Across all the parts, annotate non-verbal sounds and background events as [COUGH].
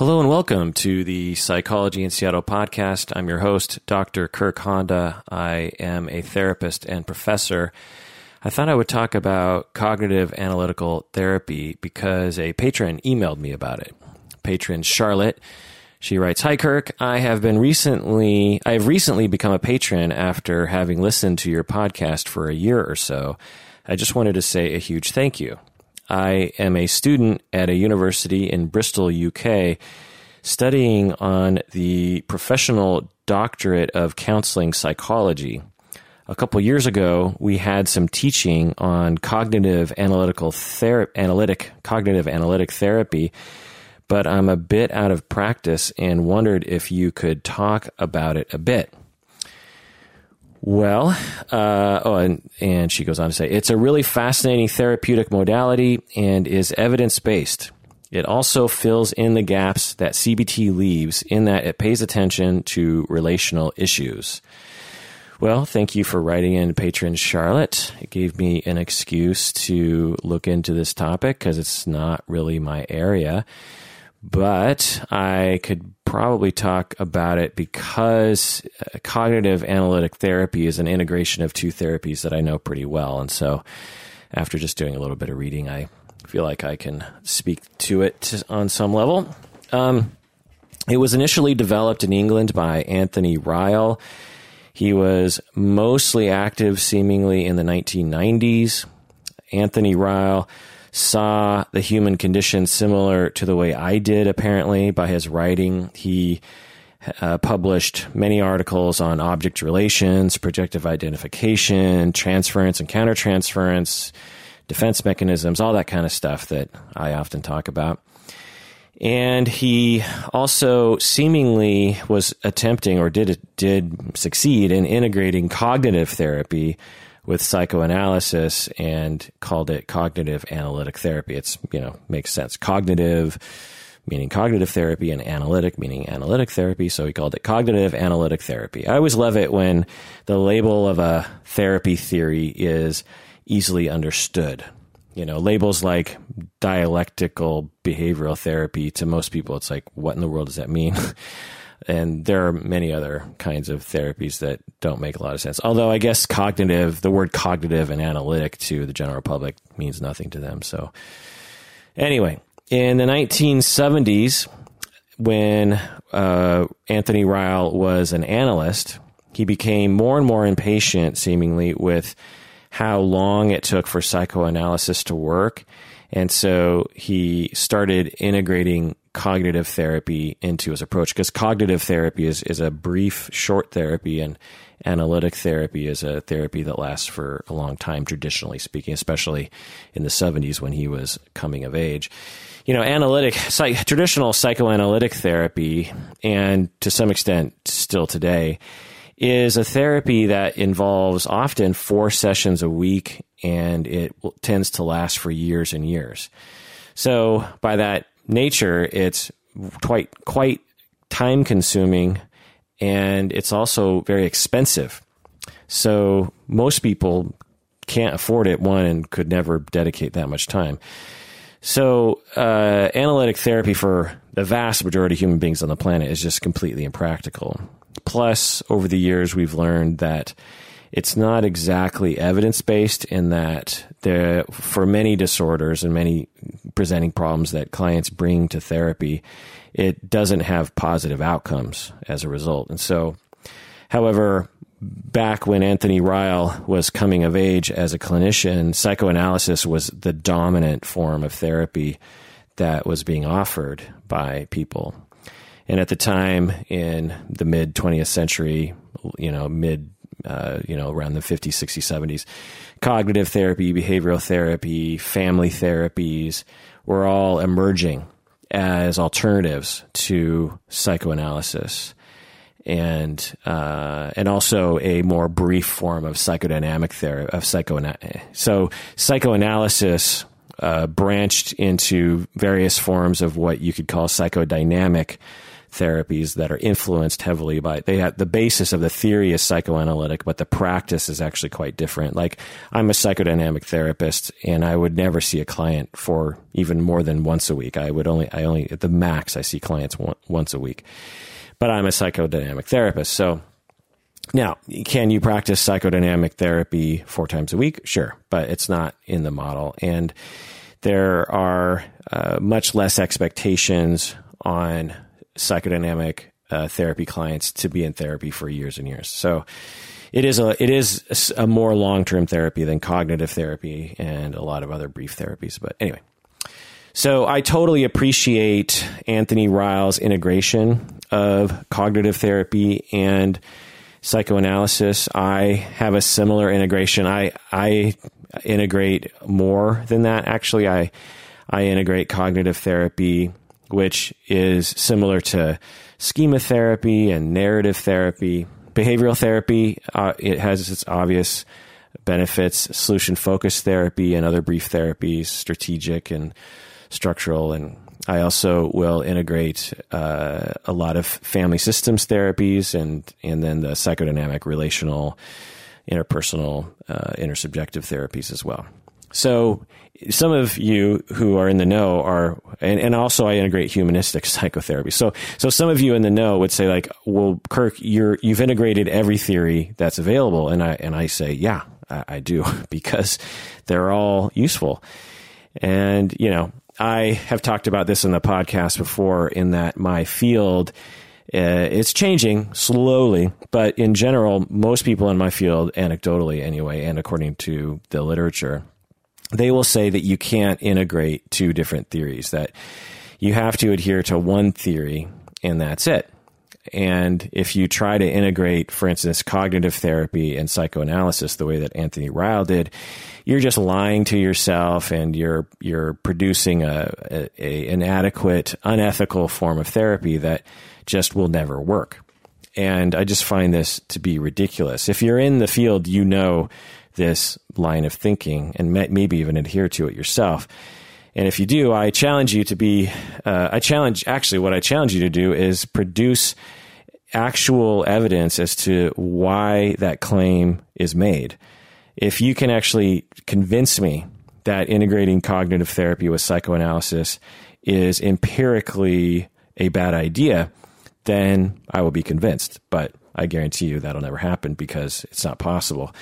Hello and welcome to the Psychology in Seattle podcast. I'm your host, Dr. Kirk Honda. I am a therapist and professor. I thought I would talk about cognitive analytical therapy because a patron emailed me about it. Patron Charlotte. She writes, Hi Kirk, I have been recently, I have recently become a patron after having listened to your podcast for a year or so. I just wanted to say a huge thank you. I am a student at a university in Bristol, UK, studying on the professional doctorate of counseling psychology. A couple years ago, we had some teaching on cognitive analytical analytic cognitive analytic therapy, but I'm a bit out of practice and wondered if you could talk about it a bit. Well, uh, oh, and, and she goes on to say, it's a really fascinating therapeutic modality and is evidence based. It also fills in the gaps that CBT leaves in that it pays attention to relational issues. Well, thank you for writing in, patron Charlotte. It gave me an excuse to look into this topic because it's not really my area. But I could probably talk about it because uh, cognitive analytic therapy is an integration of two therapies that I know pretty well. And so after just doing a little bit of reading, I feel like I can speak to it on some level. Um, it was initially developed in England by Anthony Ryle. He was mostly active seemingly in the 1990s. Anthony Ryle saw the human condition similar to the way I did, apparently, by his writing. He uh, published many articles on object relations, projective identification, transference and countertransference, defense mechanisms, all that kind of stuff that I often talk about. And he also seemingly was attempting or did did succeed in integrating cognitive therapy with psychoanalysis and called it cognitive analytic therapy. It's, you know, makes sense. Cognitive meaning cognitive therapy and analytic meaning analytic therapy. So he called it cognitive analytic therapy. I always love it when the label of a therapy theory is easily understood. You know, labels like dialectical behavioral therapy to most people, it's like, what in the world does that mean? [LAUGHS] And there are many other kinds of therapies that don't make a lot of sense. Although I guess cognitive, the word cognitive and analytic to the general public means nothing to them. So anyway, in the 1970s, when uh, Anthony Ryle was an analyst, he became more and more impatient, seemingly, with how long it took for psychoanalysis to work. And so he started integrating cognitive therapy into his approach because cognitive therapy is, is a brief, short therapy, and analytic therapy is a therapy that lasts for a long time, traditionally speaking, especially in the 70s when he was coming of age. You know, analytic, psych, traditional psychoanalytic therapy, and to some extent still today, is a therapy that involves often four sessions a week and it tends to last for years and years. So, by that nature, it's quite quite time consuming, and it's also very expensive. So most people can't afford it. One and could never dedicate that much time. So uh, analytic therapy for the vast majority of human beings on the planet is just completely impractical. Plus, over the years, we've learned that it's not exactly evidence based in that there, for many disorders and many presenting problems that clients bring to therapy, it doesn't have positive outcomes as a result. And so, however, back when Anthony Ryle was coming of age as a clinician, psychoanalysis was the dominant form of therapy that was being offered by people. And at the time in the mid 20th century, you know, mid uh, you know, around the 50s, 60s, 70s. Cognitive therapy, behavioral therapy, family therapies were all emerging as alternatives to psychoanalysis. And uh, and also a more brief form of psychodynamic therapy of psychoanalysis. So psychoanalysis uh, branched into various forms of what you could call psychodynamic therapies that are influenced heavily by they have the basis of the theory is psychoanalytic but the practice is actually quite different like i'm a psychodynamic therapist and i would never see a client for even more than once a week i would only i only at the max i see clients one, once a week but i'm a psychodynamic therapist so now, can you practice psychodynamic therapy four times a week? Sure, but it's not in the model. And there are uh, much less expectations on psychodynamic uh, therapy clients to be in therapy for years and years. So it is a it is a more long term therapy than cognitive therapy and a lot of other brief therapies. But anyway, so I totally appreciate Anthony Ryle's integration of cognitive therapy and psychoanalysis. I have a similar integration. I I integrate more than that. Actually, I I integrate cognitive therapy which is similar to schema therapy and narrative therapy. Behavioral therapy, uh, it has its obvious benefits, solution focused therapy and other brief therapies, strategic and structural. And I also will integrate uh, a lot of family systems therapies and, and then the psychodynamic relational, interpersonal, uh, intersubjective therapies as well. So some of you who are in the know are, and, and also I integrate humanistic [LAUGHS] psychotherapy. So, so some of you in the know would say like, well, Kirk, you're, you've integrated every theory that's available. And I, and I say, yeah, I, I do [LAUGHS] because they're all useful. And, you know, I have talked about this in the podcast before in that my field, uh, it's changing slowly, but in general, most people in my field, anecdotally anyway, and according to the literature, they will say that you can't integrate two different theories, that you have to adhere to one theory and that's it. And if you try to integrate, for instance, cognitive therapy and psychoanalysis the way that Anthony Ryle did, you're just lying to yourself and you're you're producing a, a, a inadequate, unethical form of therapy that just will never work. And I just find this to be ridiculous. If you're in the field, you know this line of thinking and maybe even adhere to it yourself. And if you do, I challenge you to be, uh, I challenge, actually, what I challenge you to do is produce actual evidence as to why that claim is made. If you can actually convince me that integrating cognitive therapy with psychoanalysis is empirically a bad idea, then I will be convinced. But I guarantee you that'll never happen because it's not possible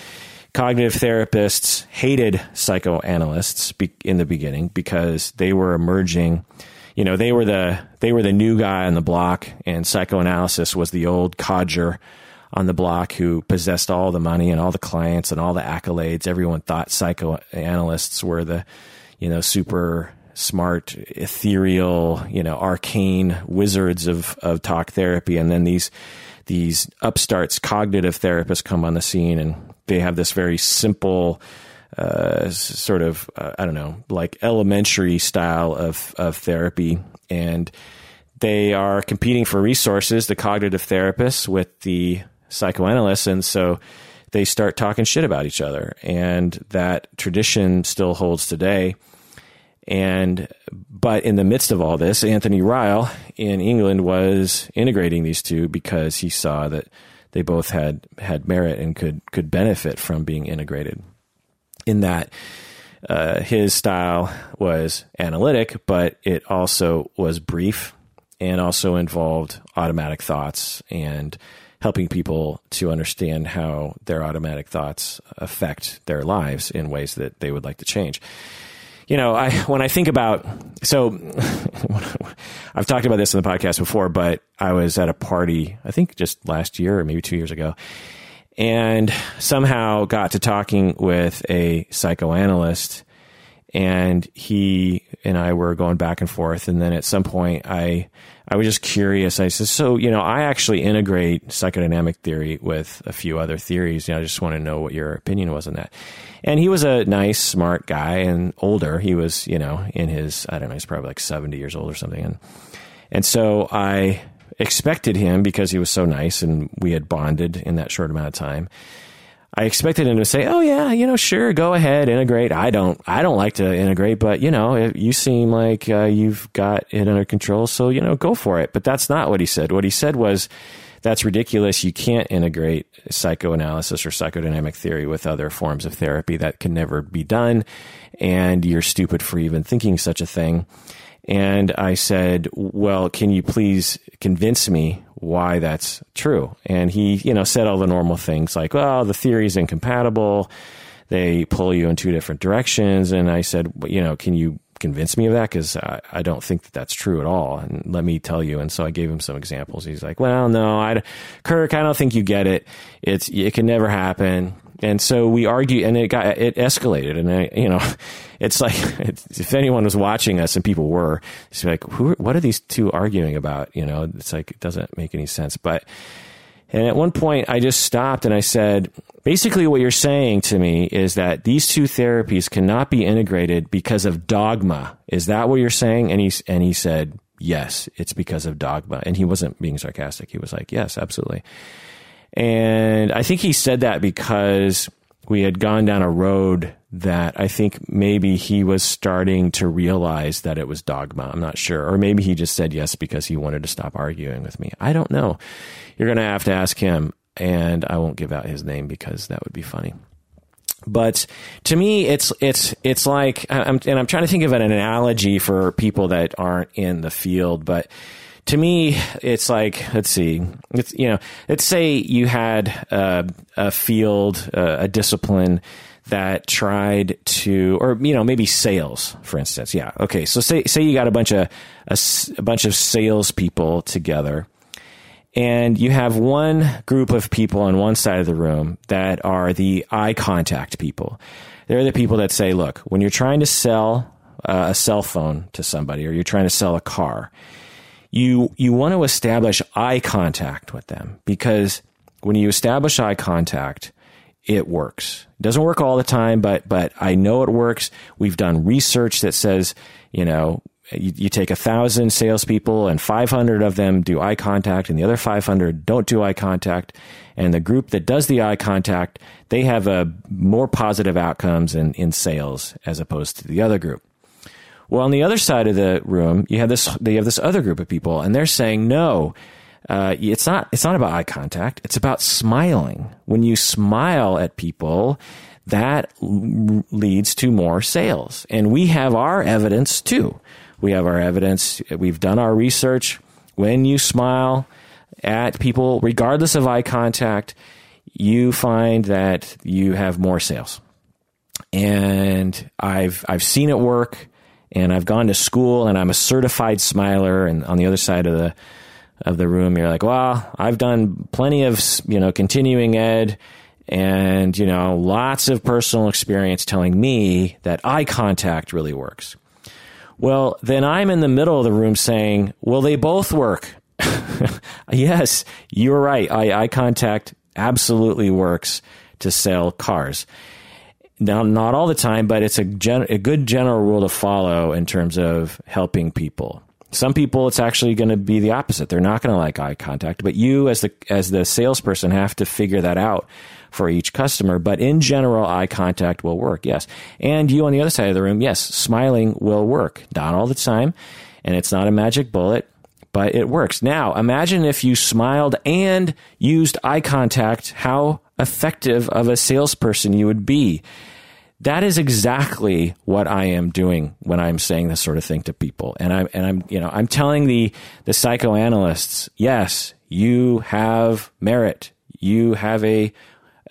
cognitive therapists hated psychoanalysts in the beginning because they were emerging you know they were the they were the new guy on the block and psychoanalysis was the old codger on the block who possessed all the money and all the clients and all the accolades. Everyone thought psychoanalysts were the you know super smart ethereal you know arcane wizards of of talk therapy. And then these these upstarts cognitive therapists come on the scene and they have this very simple uh, sort of uh, I don't know like elementary style of of therapy, and they are competing for resources. The cognitive therapists with the psychoanalysts, and so they start talking shit about each other, and that tradition still holds today. And but in the midst of all this, Anthony Ryle in England was integrating these two because he saw that they both had had merit and could could benefit from being integrated. In that, uh, his style was analytic, but it also was brief and also involved automatic thoughts and helping people to understand how their automatic thoughts affect their lives in ways that they would like to change you know, I when I think about so [LAUGHS] I've talked about this in the podcast before, but I was at a party, I think just last year or maybe 2 years ago, and somehow got to talking with a psychoanalyst and he and I were going back and forth and then at some point I I was just curious. I said, so, you know, I actually integrate psychodynamic theory with a few other theories. You know, I just want to know what your opinion was on that. And he was a nice, smart guy and older. He was, you know, in his, I don't know, he's probably like 70 years old or something. And, and so I expected him because he was so nice and we had bonded in that short amount of time. I expected him to say, "Oh yeah, you know, sure, go ahead, integrate." I don't, I don't like to integrate, but you know, you seem like uh, you've got it under control, so you know, go for it. But that's not what he said. What he said was, "That's ridiculous. You can't integrate psychoanalysis or psychodynamic theory with other forms of therapy. That can never be done, and you're stupid for even thinking such a thing." And I said, "Well, can you please convince me why that's true. And he, you know, said all the normal things like, well, the theory is incompatible. They pull you in two different directions. And I said, you know, can you convince me of that? Because I, I, don't think that that's true at all. And let me tell you. And so I gave him some examples. He's like, well, no, I, Kirk, I don't think you get it. It's, it can never happen and so we argued, and it got it escalated, and I, you know, [LAUGHS] it's like [LAUGHS] if anyone was watching us, and people were, it's like, who, what are these two arguing about? You know, it's like it doesn't make any sense. But and at one point, I just stopped and I said, basically, what you're saying to me is that these two therapies cannot be integrated because of dogma. Is that what you're saying? And he and he said, yes, it's because of dogma. And he wasn't being sarcastic. He was like, yes, absolutely. And I think he said that because we had gone down a road that I think maybe he was starting to realize that it was dogma. I'm not sure. Or maybe he just said yes because he wanted to stop arguing with me. I don't know. You're going to have to ask him. And I won't give out his name because that would be funny. But to me, it's it's it's like, I'm, and I'm trying to think of an analogy for people that aren't in the field, but to me, it's like let's see, it's you know, let's say you had uh, a field, uh, a discipline that tried to, or you know, maybe sales, for instance. Yeah, okay. So say say you got a bunch of a, a bunch of salespeople together, and you have one group of people on one side of the room that are the eye contact people. They're the people that say, look, when you're trying to sell uh, a cell phone to somebody, or you're trying to sell a car you you want to establish eye contact with them because when you establish eye contact, it works. It doesn't work all the time, but but I know it works. We've done research that says, you know, you, you take a thousand salespeople and 500 of them do eye contact, and the other 500 don't do eye contact. And the group that does the eye contact, they have a more positive outcomes in, in sales as opposed to the other group. Well, on the other side of the room, you have this you have this other group of people, and they're saying no. Uh, it's not it's not about eye contact. It's about smiling. When you smile at people, that leads to more sales. And we have our evidence too. We have our evidence. We've done our research. When you smile at people, regardless of eye contact, you find that you have more sales. And I've I've seen it work and I've gone to school and I'm a certified smiler. And on the other side of the of the room, you're like, well, I've done plenty of you know continuing ed and you know lots of personal experience telling me that eye contact really works. Well, then I'm in the middle of the room saying, well, they both work. [LAUGHS] yes, you're right. Eye, eye contact absolutely works to sell cars. Now, not all the time, but it's a, gen- a good general rule to follow in terms of helping people. Some people, it's actually going to be the opposite. They're not going to like eye contact, but you, as the as the salesperson, have to figure that out for each customer. But in general, eye contact will work. Yes, and you on the other side of the room, yes, smiling will work. Not all the time, and it's not a magic bullet but it works. Now, imagine if you smiled and used eye contact, how effective of a salesperson you would be. That is exactly what I am doing when I'm saying this sort of thing to people. And I'm, and I'm, you know, I'm telling the, the psychoanalysts, yes, you have merit. You have a,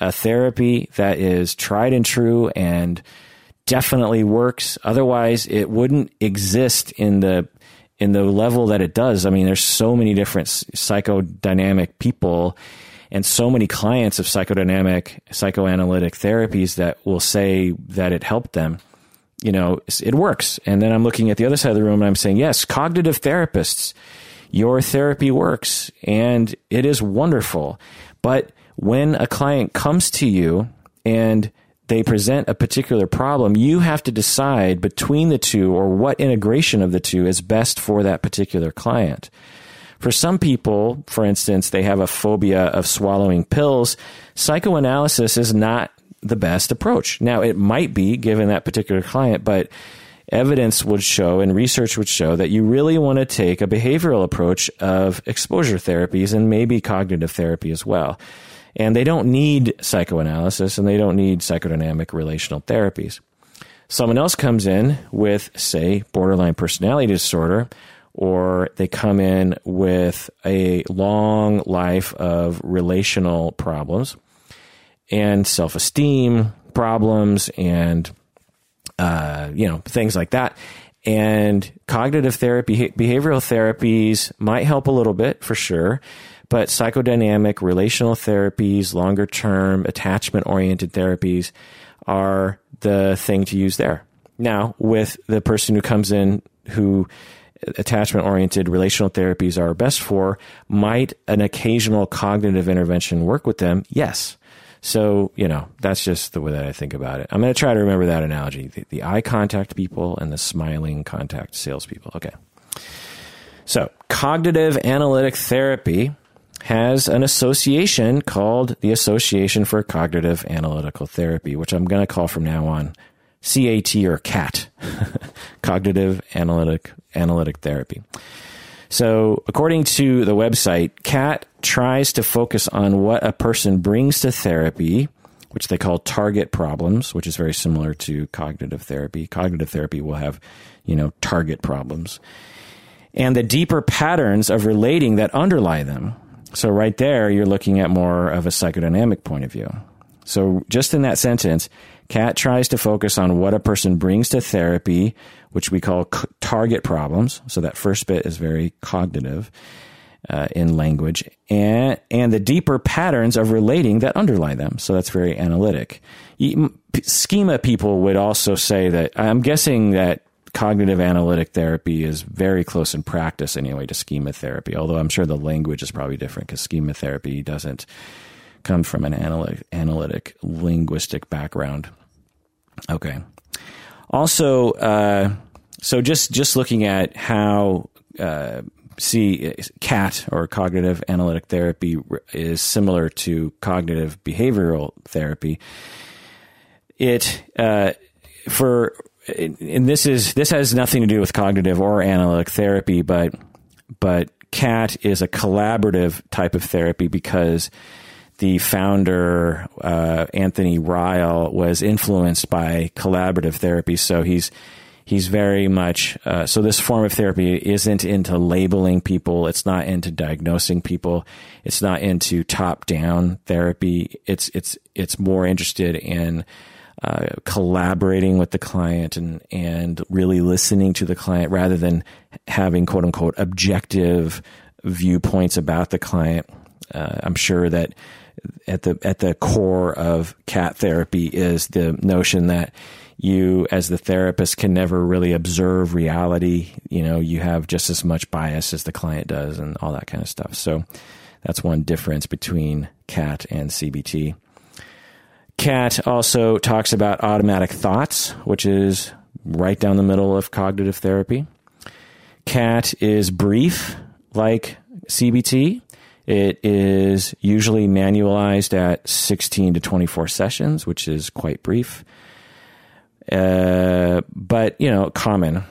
a therapy that is tried and true and definitely works. Otherwise, it wouldn't exist in the in the level that it does. I mean, there's so many different psychodynamic people and so many clients of psychodynamic psychoanalytic therapies that will say that it helped them. You know, it works. And then I'm looking at the other side of the room and I'm saying, yes, cognitive therapists, your therapy works and it is wonderful. But when a client comes to you and they present a particular problem, you have to decide between the two or what integration of the two is best for that particular client. For some people, for instance, they have a phobia of swallowing pills. Psychoanalysis is not the best approach. Now, it might be given that particular client, but evidence would show and research would show that you really want to take a behavioral approach of exposure therapies and maybe cognitive therapy as well. And they don't need psychoanalysis and they don't need psychodynamic relational therapies. Someone else comes in with, say, borderline personality disorder, or they come in with a long life of relational problems and self esteem problems and uh, you know, things like that. And cognitive therapy, behavioral therapies might help a little bit for sure, but psychodynamic, relational therapies, longer term, attachment oriented therapies are the thing to use there. Now, with the person who comes in who attachment oriented relational therapies are best for, might an occasional cognitive intervention work with them? Yes. So, you know, that's just the way that I think about it. I'm going to try to remember that analogy the, the eye contact people and the smiling contact salespeople. Okay. So, cognitive analytic therapy has an association called the Association for Cognitive Analytical Therapy, which I'm going to call from now on CAT or CAT, [LAUGHS] Cognitive Analytic Analytic Therapy. So, according to the website, CAT tries to focus on what a person brings to therapy, which they call target problems, which is very similar to cognitive therapy. Cognitive therapy will have, you know, target problems. And the deeper patterns of relating that underlie them. So, right there, you're looking at more of a psychodynamic point of view. So, just in that sentence, CAT tries to focus on what a person brings to therapy, which we call c- target problems. So that first bit is very cognitive uh, in language, and and the deeper patterns of relating that underlie them. So that's very analytic. Schema people would also say that I'm guessing that cognitive analytic therapy is very close in practice anyway to schema therapy. Although I'm sure the language is probably different because schema therapy doesn't come from an analytic, analytic linguistic background. Okay. Also, uh, so just just looking at how uh, see CAT or cognitive analytic therapy is similar to cognitive behavioral therapy. It uh, for and this is this has nothing to do with cognitive or analytic therapy, but but CAT is a collaborative type of therapy because the founder, uh, Anthony Ryle, was influenced by collaborative therapy. So he's he's very much uh, so. This form of therapy isn't into labeling people. It's not into diagnosing people. It's not into top down therapy. It's it's it's more interested in uh, collaborating with the client and and really listening to the client rather than having quote unquote objective viewpoints about the client. Uh, I'm sure that at the at the core of cat therapy is the notion that you as the therapist can never really observe reality. You know you have just as much bias as the client does and all that kind of stuff. So that's one difference between cat and cbt cat also talks about automatic thoughts which is right down the middle of cognitive therapy. Cat is brief like cbt it is usually manualized at 16 to 24 sessions, which is quite brief. Uh, but, you know, common.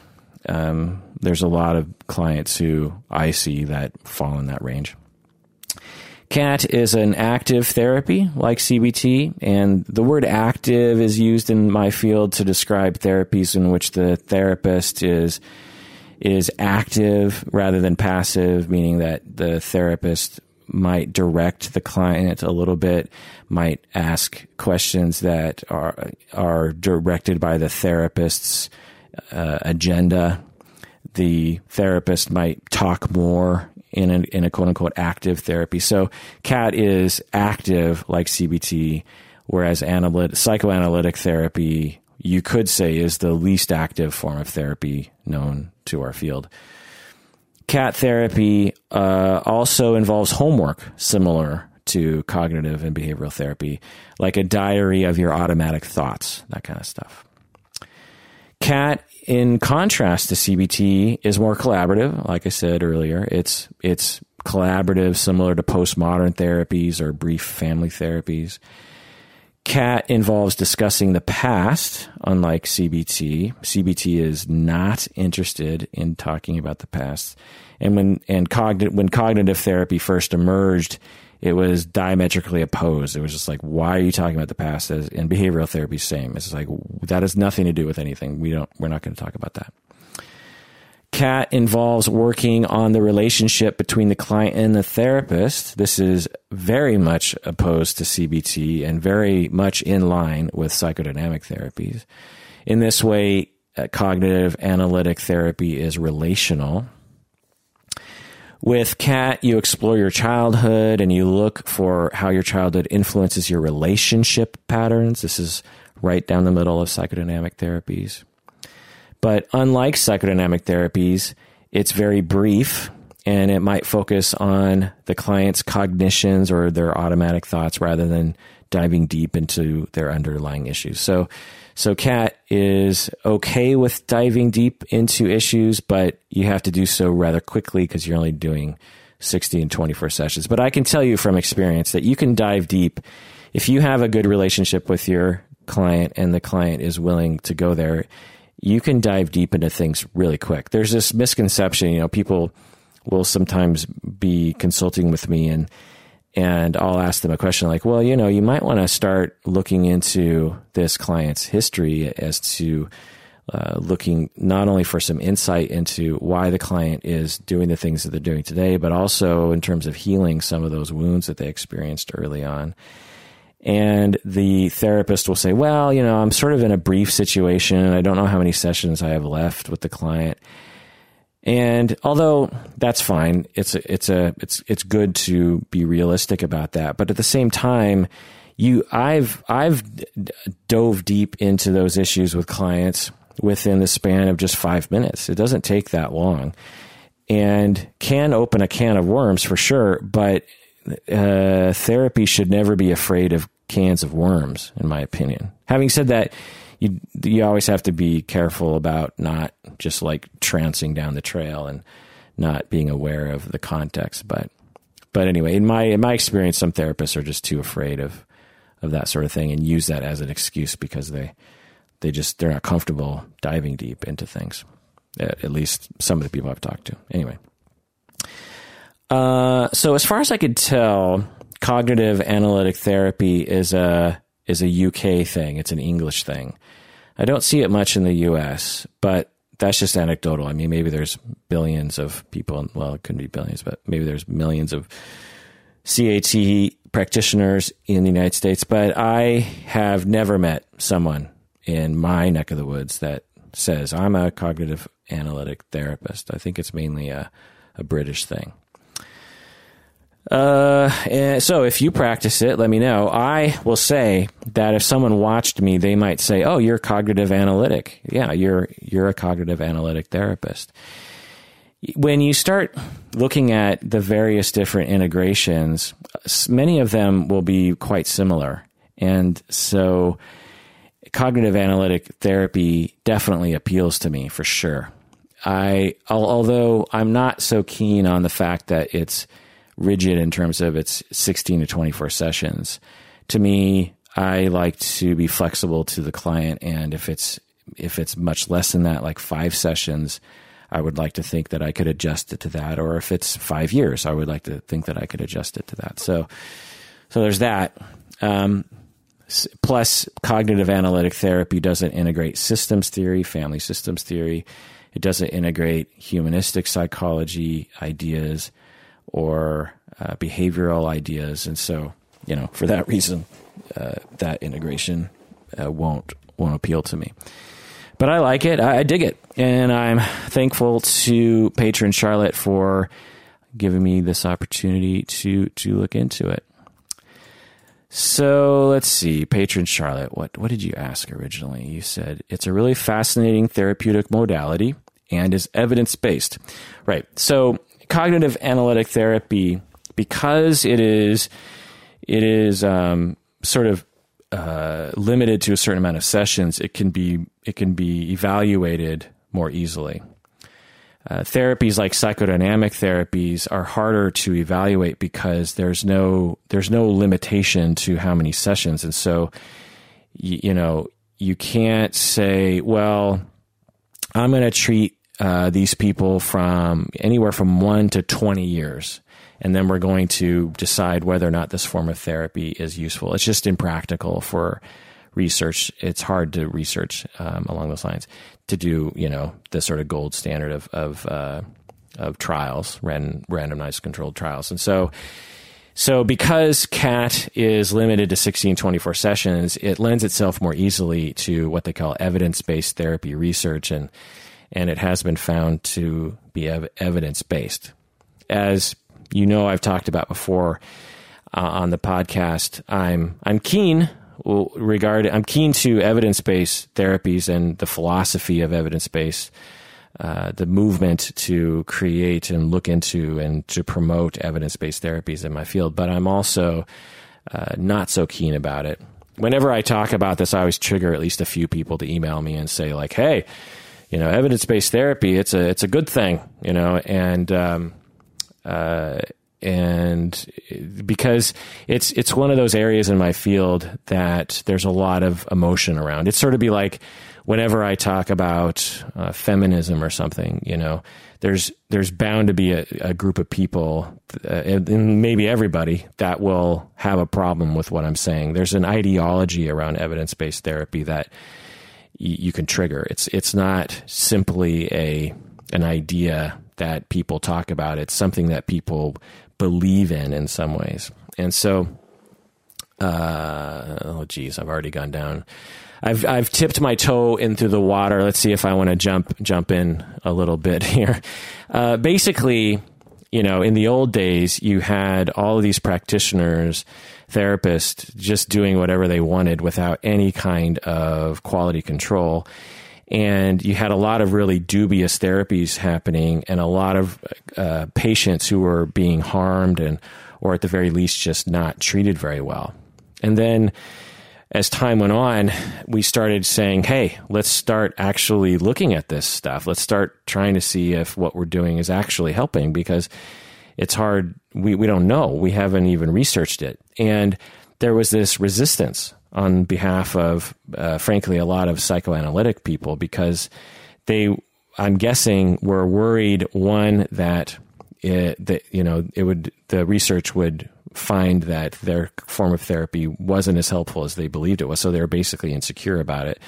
Um, there's a lot of clients who I see that fall in that range. CAT is an active therapy like CBT, and the word active is used in my field to describe therapies in which the therapist is is active rather than passive, meaning that the therapist might direct the client a little bit, might ask questions that are are directed by the therapist's uh, agenda. The therapist might talk more in a, in a quote unquote active therapy. So CAT is active like CBT, whereas analytic, psychoanalytic therapy you could say is the least active form of therapy known to our field. Cat therapy uh, also involves homework similar to cognitive and behavioral therapy, like a diary of your automatic thoughts, that kind of stuff. Cat, in contrast to CBT, is more collaborative. Like I said earlier, it's it's collaborative, similar to postmodern therapies or brief family therapies. CAT involves discussing the past, unlike CBT. CBT is not interested in talking about the past. And when and cogn- when cognitive therapy first emerged, it was diametrically opposed. It was just like, why are you talking about the past? As in behavioral therapy, same. It's like that has nothing to do with anything. We don't. We're not going to talk about that. CAT involves working on the relationship between the client and the therapist. This is very much opposed to CBT and very much in line with psychodynamic therapies. In this way, uh, cognitive analytic therapy is relational. With CAT, you explore your childhood and you look for how your childhood influences your relationship patterns. This is right down the middle of psychodynamic therapies. But unlike psychodynamic therapies, it's very brief and it might focus on the client's cognitions or their automatic thoughts rather than diving deep into their underlying issues. So, so CAT is okay with diving deep into issues, but you have to do so rather quickly because you're only doing 60 and 24 sessions. But I can tell you from experience that you can dive deep if you have a good relationship with your client and the client is willing to go there you can dive deep into things really quick. There's this misconception, you know, people will sometimes be consulting with me and and I'll ask them a question like, well, you know, you might want to start looking into this client's history as to uh, looking not only for some insight into why the client is doing the things that they're doing today, but also in terms of healing some of those wounds that they experienced early on. And the therapist will say, well, you know, I'm sort of in a brief situation. I don't know how many sessions I have left with the client. And although that's fine, it's a, it's a, it's, it's good to be realistic about that. But at the same time, you, I've, I've dove deep into those issues with clients within the span of just five minutes. It doesn't take that long and can open a can of worms for sure. But uh, therapy should never be afraid of cans of worms, in my opinion. Having said that, you you always have to be careful about not just like trouncing down the trail and not being aware of the context. But but anyway, in my in my experience, some therapists are just too afraid of of that sort of thing and use that as an excuse because they they just they're not comfortable diving deep into things. At, at least some of the people I've talked to. Anyway. Uh, so as far as I could tell, cognitive analytic therapy is a is a UK thing. It's an English thing. I don't see it much in the US, but that's just anecdotal. I mean, maybe there's billions of people. Well, it couldn't be billions, but maybe there's millions of CAT practitioners in the United States. But I have never met someone in my neck of the woods that says I'm a cognitive analytic therapist. I think it's mainly a, a British thing. Uh, so if you practice it, let me know. I will say that if someone watched me, they might say, "Oh, you're cognitive analytic." Yeah, you're you're a cognitive analytic therapist. When you start looking at the various different integrations, many of them will be quite similar, and so cognitive analytic therapy definitely appeals to me for sure. I although I'm not so keen on the fact that it's rigid in terms of its 16 to 24 sessions. To me, I like to be flexible to the client, and if it's if it's much less than that, like five sessions, I would like to think that I could adjust it to that. Or if it's five years, I would like to think that I could adjust it to that. So, so there's that. Um, plus, cognitive analytic therapy doesn't integrate systems theory, family systems theory. It doesn't integrate humanistic psychology ideas or uh, behavioral ideas, and so you know for that reason, uh, that integration uh, won't won't appeal to me. But I like it. I, I dig it, and I'm thankful to patron Charlotte for giving me this opportunity to to look into it. So let's see, patron Charlotte, what what did you ask originally? You said it's a really fascinating therapeutic modality and is evidence based. Right. So cognitive analytic therapy, because it is it is um, sort of uh, limited to a certain amount of sessions, it can be it can be evaluated more easily. uh, therapies like psychodynamic therapies are harder to evaluate because there's no there's no limitation to how many sessions, and so you, you know you can't say, well, I'm going to treat uh, these people from anywhere from one to twenty years, and then we're going to decide whether or not this form of therapy is useful. It's just impractical for research. It's hard to research um, along those lines to do, you know, the sort of gold standard of of, uh, of trials, ran, randomized controlled trials, and so. So, because CAT is limited to 16 24 sessions, it lends itself more easily to what they call evidence based therapy research, and, and it has been found to be ev- evidence based. As you know, I've talked about before uh, on the podcast, I'm, I'm keen regard I'm keen to evidence based therapies and the philosophy of evidence based, uh, the movement to create and look into and to promote evidence based therapies in my field. But I'm also uh, not so keen about it. Whenever I talk about this, I always trigger at least a few people to email me and say like, "Hey, you know, evidence based therapy it's a it's a good thing," you know, and um, uh, and because it's it's one of those areas in my field that there's a lot of emotion around. It's sort of be like whenever I talk about uh, feminism or something, you know, there's there's bound to be a, a group of people, uh, and maybe everybody, that will have a problem with what I'm saying. There's an ideology around evidence based therapy that y- you can trigger. It's it's not simply a an idea that people talk about. It's something that people believe in in some ways. And so, uh, oh geez, I've already gone down. I've I've tipped my toe into the water. Let's see if I want to jump jump in a little bit [LAUGHS] here. Uh, basically, you know, in the old days, you had all of these practitioners, therapists, just doing whatever they wanted without any kind of quality control. And you had a lot of really dubious therapies happening and a lot of uh, patients who were being harmed and or at the very least just not treated very well. And then as time went on we started saying hey let's start actually looking at this stuff. Let's start trying to see if what we're doing is actually helping because it's hard. We, we don't know. We haven't even researched it. And there was this resistance on behalf of, uh, frankly, a lot of psychoanalytic people because they, I'm guessing, were worried one that it, that you know it would the research would find that their form of therapy wasn't as helpful as they believed it was, so they were basically insecure about it.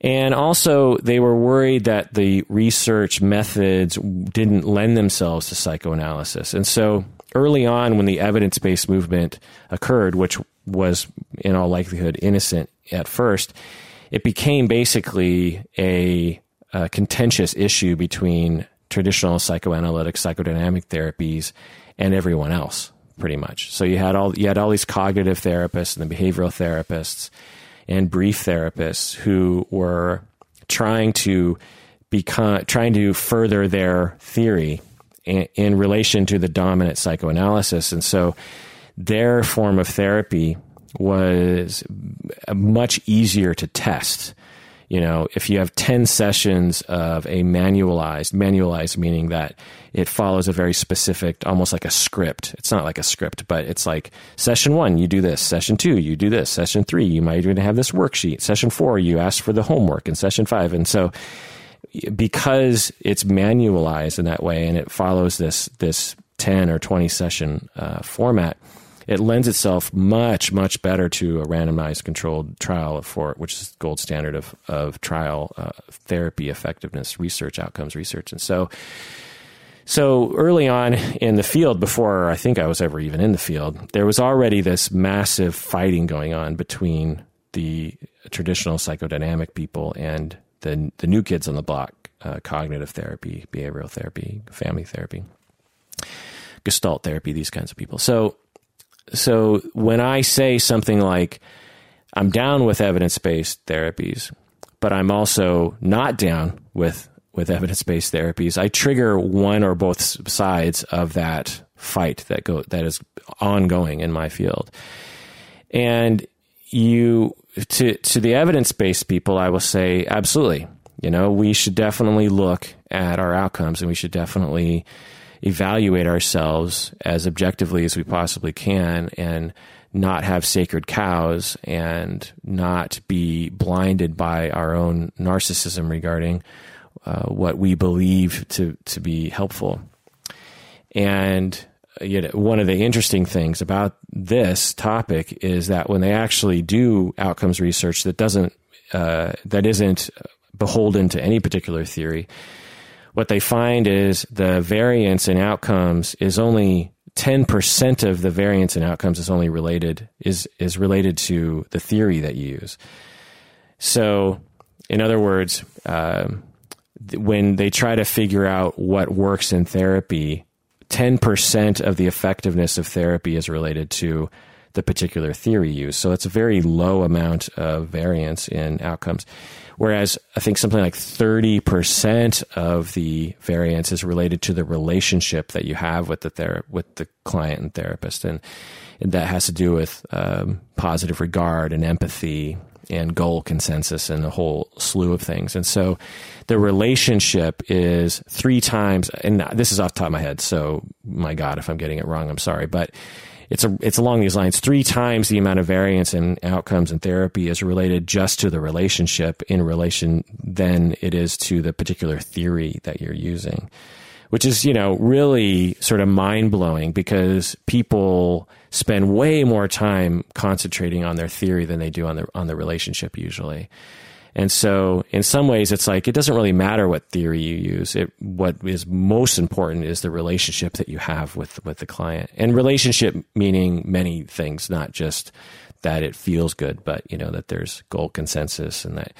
And also, they were worried that the research methods didn't lend themselves to psychoanalysis. And so, early on, when the evidence based movement occurred, which was in all likelihood innocent at first, it became basically a, a contentious issue between traditional psychoanalytic psychodynamic therapies and everyone else pretty much so you had all you had all these cognitive therapists and the behavioral therapists and brief therapists who were trying to become trying to further their theory in, in relation to the dominant psychoanalysis and so their form of therapy was much easier to test. You know, if you have 10 sessions of a manualized, manualized meaning that it follows a very specific, almost like a script. It's not like a script, but it's like session one, you do this. Session two, you do this. Session three, you might even have this worksheet. Session four, you ask for the homework. And session five. And so, because it's manualized in that way and it follows this, this 10 or 20 session uh, format, it lends itself much much better to a randomized controlled trial for which is gold standard of of trial uh, therapy effectiveness research outcomes research. And so so early on in the field before I think I was ever even in the field there was already this massive fighting going on between the traditional psychodynamic people and the the new kids on the block uh, cognitive therapy behavioral therapy family therapy gestalt therapy these kinds of people. So so when I say something like, I'm down with evidence based therapies, but I'm also not down with, with evidence based therapies, I trigger one or both sides of that fight that go that is ongoing in my field. And you to to the evidence based people, I will say absolutely. You know, we should definitely look at our outcomes and we should definitely evaluate ourselves as objectively as we possibly can and not have sacred cows and not be blinded by our own narcissism regarding uh, what we believe to, to be helpful. And you know, one of the interesting things about this topic is that when they actually do outcomes research that doesn't uh, that isn't beholden to any particular theory, what they find is the variance in outcomes is only 10% of the variance in outcomes is only related is is related to the theory that you use. So, in other words, um, when they try to figure out what works in therapy, 10% of the effectiveness of therapy is related to the particular theory used. So it's a very low amount of variance in outcomes. Whereas I think something like 30% of the variance is related to the relationship that you have with the ther- with the client and therapist. And, and that has to do with um, positive regard and empathy and goal consensus and a whole slew of things. And so the relationship is three times, and this is off the top of my head. So my God, if I'm getting it wrong, I'm sorry, but it's a, it's along these lines. Three times the amount of variance in outcomes in therapy is related just to the relationship in relation than it is to the particular theory that you're using which is, you know, really sort of mind blowing because people spend way more time concentrating on their theory than they do on the, on the relationship usually. And so in some ways it's like it doesn't really matter what theory you use. It what is most important is the relationship that you have with with the client. And relationship meaning many things, not just that it feels good, but you know that there's goal consensus and that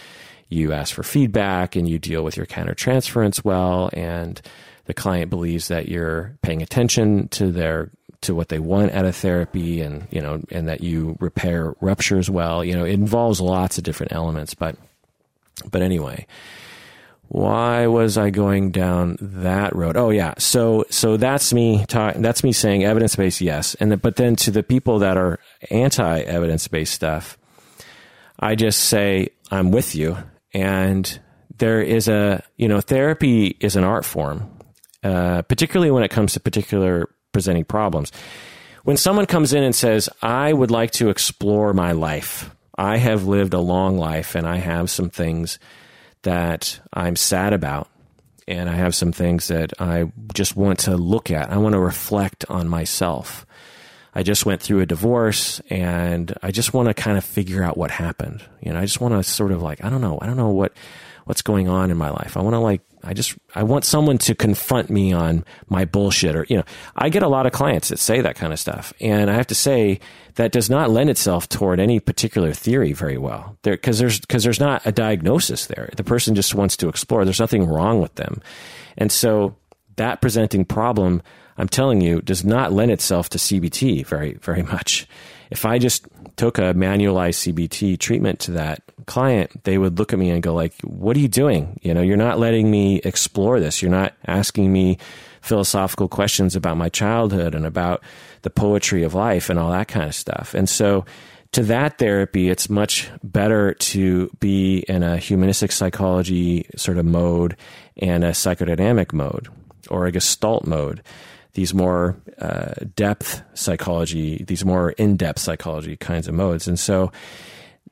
you ask for feedback and you deal with your countertransference well and the client believes that you're paying attention to their to what they want out of therapy and you know and that you repair ruptures well you know it involves lots of different elements but but anyway why was i going down that road? Oh yeah. So so that's me talk, that's me saying evidence based yes. And the, but then to the people that are anti evidence based stuff i just say i'm with you. And there is a you know therapy is an art form uh, particularly when it comes to particular presenting problems. When someone comes in and says, I would like to explore my life, I have lived a long life and I have some things that I'm sad about. And I have some things that I just want to look at. I want to reflect on myself. I just went through a divorce and I just want to kind of figure out what happened. You know, I just want to sort of like, I don't know, I don't know what, what's going on in my life. I want to like I just I want someone to confront me on my bullshit or you know I get a lot of clients that say that kind of stuff and I have to say that does not lend itself toward any particular theory very well. There because there's because there's not a diagnosis there. The person just wants to explore. There's nothing wrong with them. And so that presenting problem I'm telling you does not lend itself to CBT very very much. If I just took a manualized CBT treatment to that client, they would look at me and go like, "What are you doing? You know, you're not letting me explore this. You're not asking me philosophical questions about my childhood and about the poetry of life and all that kind of stuff." And so to that therapy, it's much better to be in a humanistic psychology sort of mode and a psychodynamic mode or a gestalt mode these more uh, depth psychology, these more in depth psychology kinds of modes. And so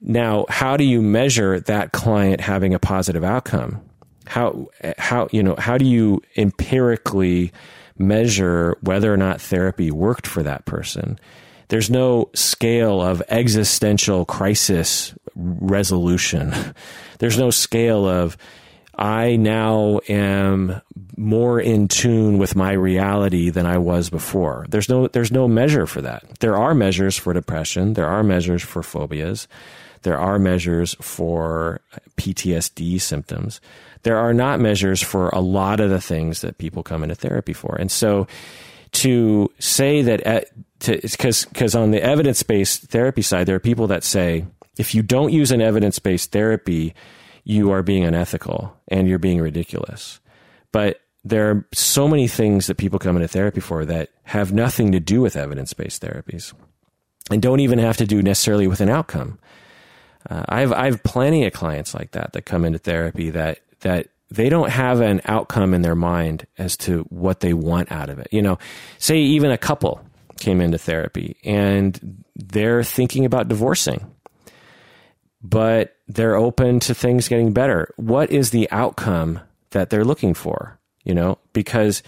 now, how do you measure that client having a positive outcome? How, how, you know, how do you empirically measure whether or not therapy worked for that person? There's no scale of existential crisis resolution. [LAUGHS] There's no scale of, I now am more in tune with my reality than I was before. There's no there's no measure for that. There are measures for depression, there are measures for phobias, there are measures for PTSD symptoms. There are not measures for a lot of the things that people come into therapy for. And so to say that eh, because because on the evidence-based therapy side there are people that say if you don't use an evidence-based therapy you are being unethical and you're being ridiculous. But there are so many things that people come into therapy for that have nothing to do with evidence based therapies and don't even have to do necessarily with an outcome. Uh, I've I've plenty of clients like that that come into therapy that that they don't have an outcome in their mind as to what they want out of it. You know, say even a couple came into therapy and they're thinking about divorcing, but they're open to things getting better. What is the outcome that they're looking for? You know, because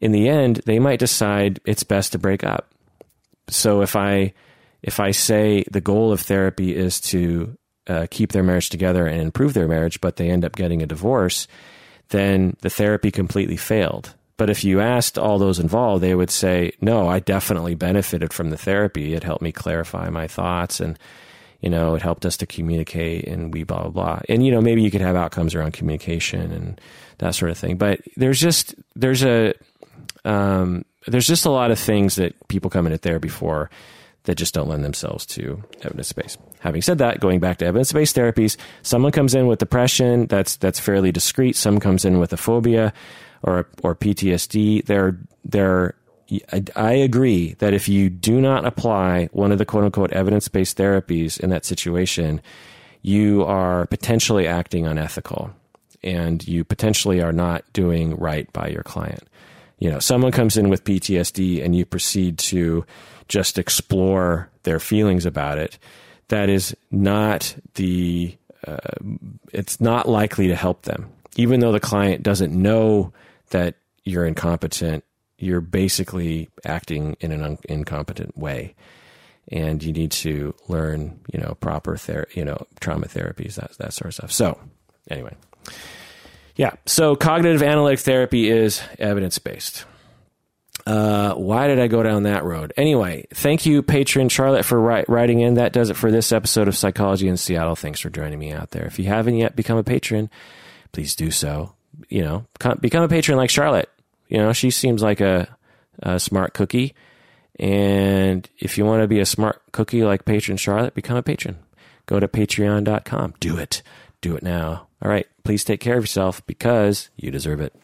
in the end, they might decide it's best to break up. So if I if I say the goal of therapy is to uh, keep their marriage together and improve their marriage, but they end up getting a divorce, then the therapy completely failed. But if you asked all those involved, they would say, "No, I definitely benefited from the therapy. It helped me clarify my thoughts, and you know, it helped us to communicate, and we blah blah blah." And you know, maybe you could have outcomes around communication and that sort of thing. But there's just there's a um, there's just a lot of things that people come into therapy for that just don't lend themselves to evidence based. Having said that, going back to evidence based therapies, someone comes in with depression that's that's fairly discrete. Some comes in with a phobia or or PTSD. They're they're I agree that if you do not apply one of the quote unquote evidence based therapies in that situation, you are potentially acting unethical and you potentially are not doing right by your client. You know, someone comes in with PTSD and you proceed to just explore their feelings about it. That is not the, uh, it's not likely to help them. Even though the client doesn't know that you're incompetent, you're basically acting in an un- incompetent way. And you need to learn, you know, proper ther- you know, trauma therapies, that, that sort of stuff. So, anyway. Yeah. So cognitive analytic therapy is evidence based. Uh, why did I go down that road? Anyway, thank you, patron Charlotte, for writing in. That does it for this episode of Psychology in Seattle. Thanks for joining me out there. If you haven't yet become a patron, please do so. You know, become a patron like Charlotte. You know, she seems like a, a smart cookie. And if you want to be a smart cookie like patron Charlotte, become a patron. Go to patreon.com. Do it. Do it now. All right. Please take care of yourself because you deserve it.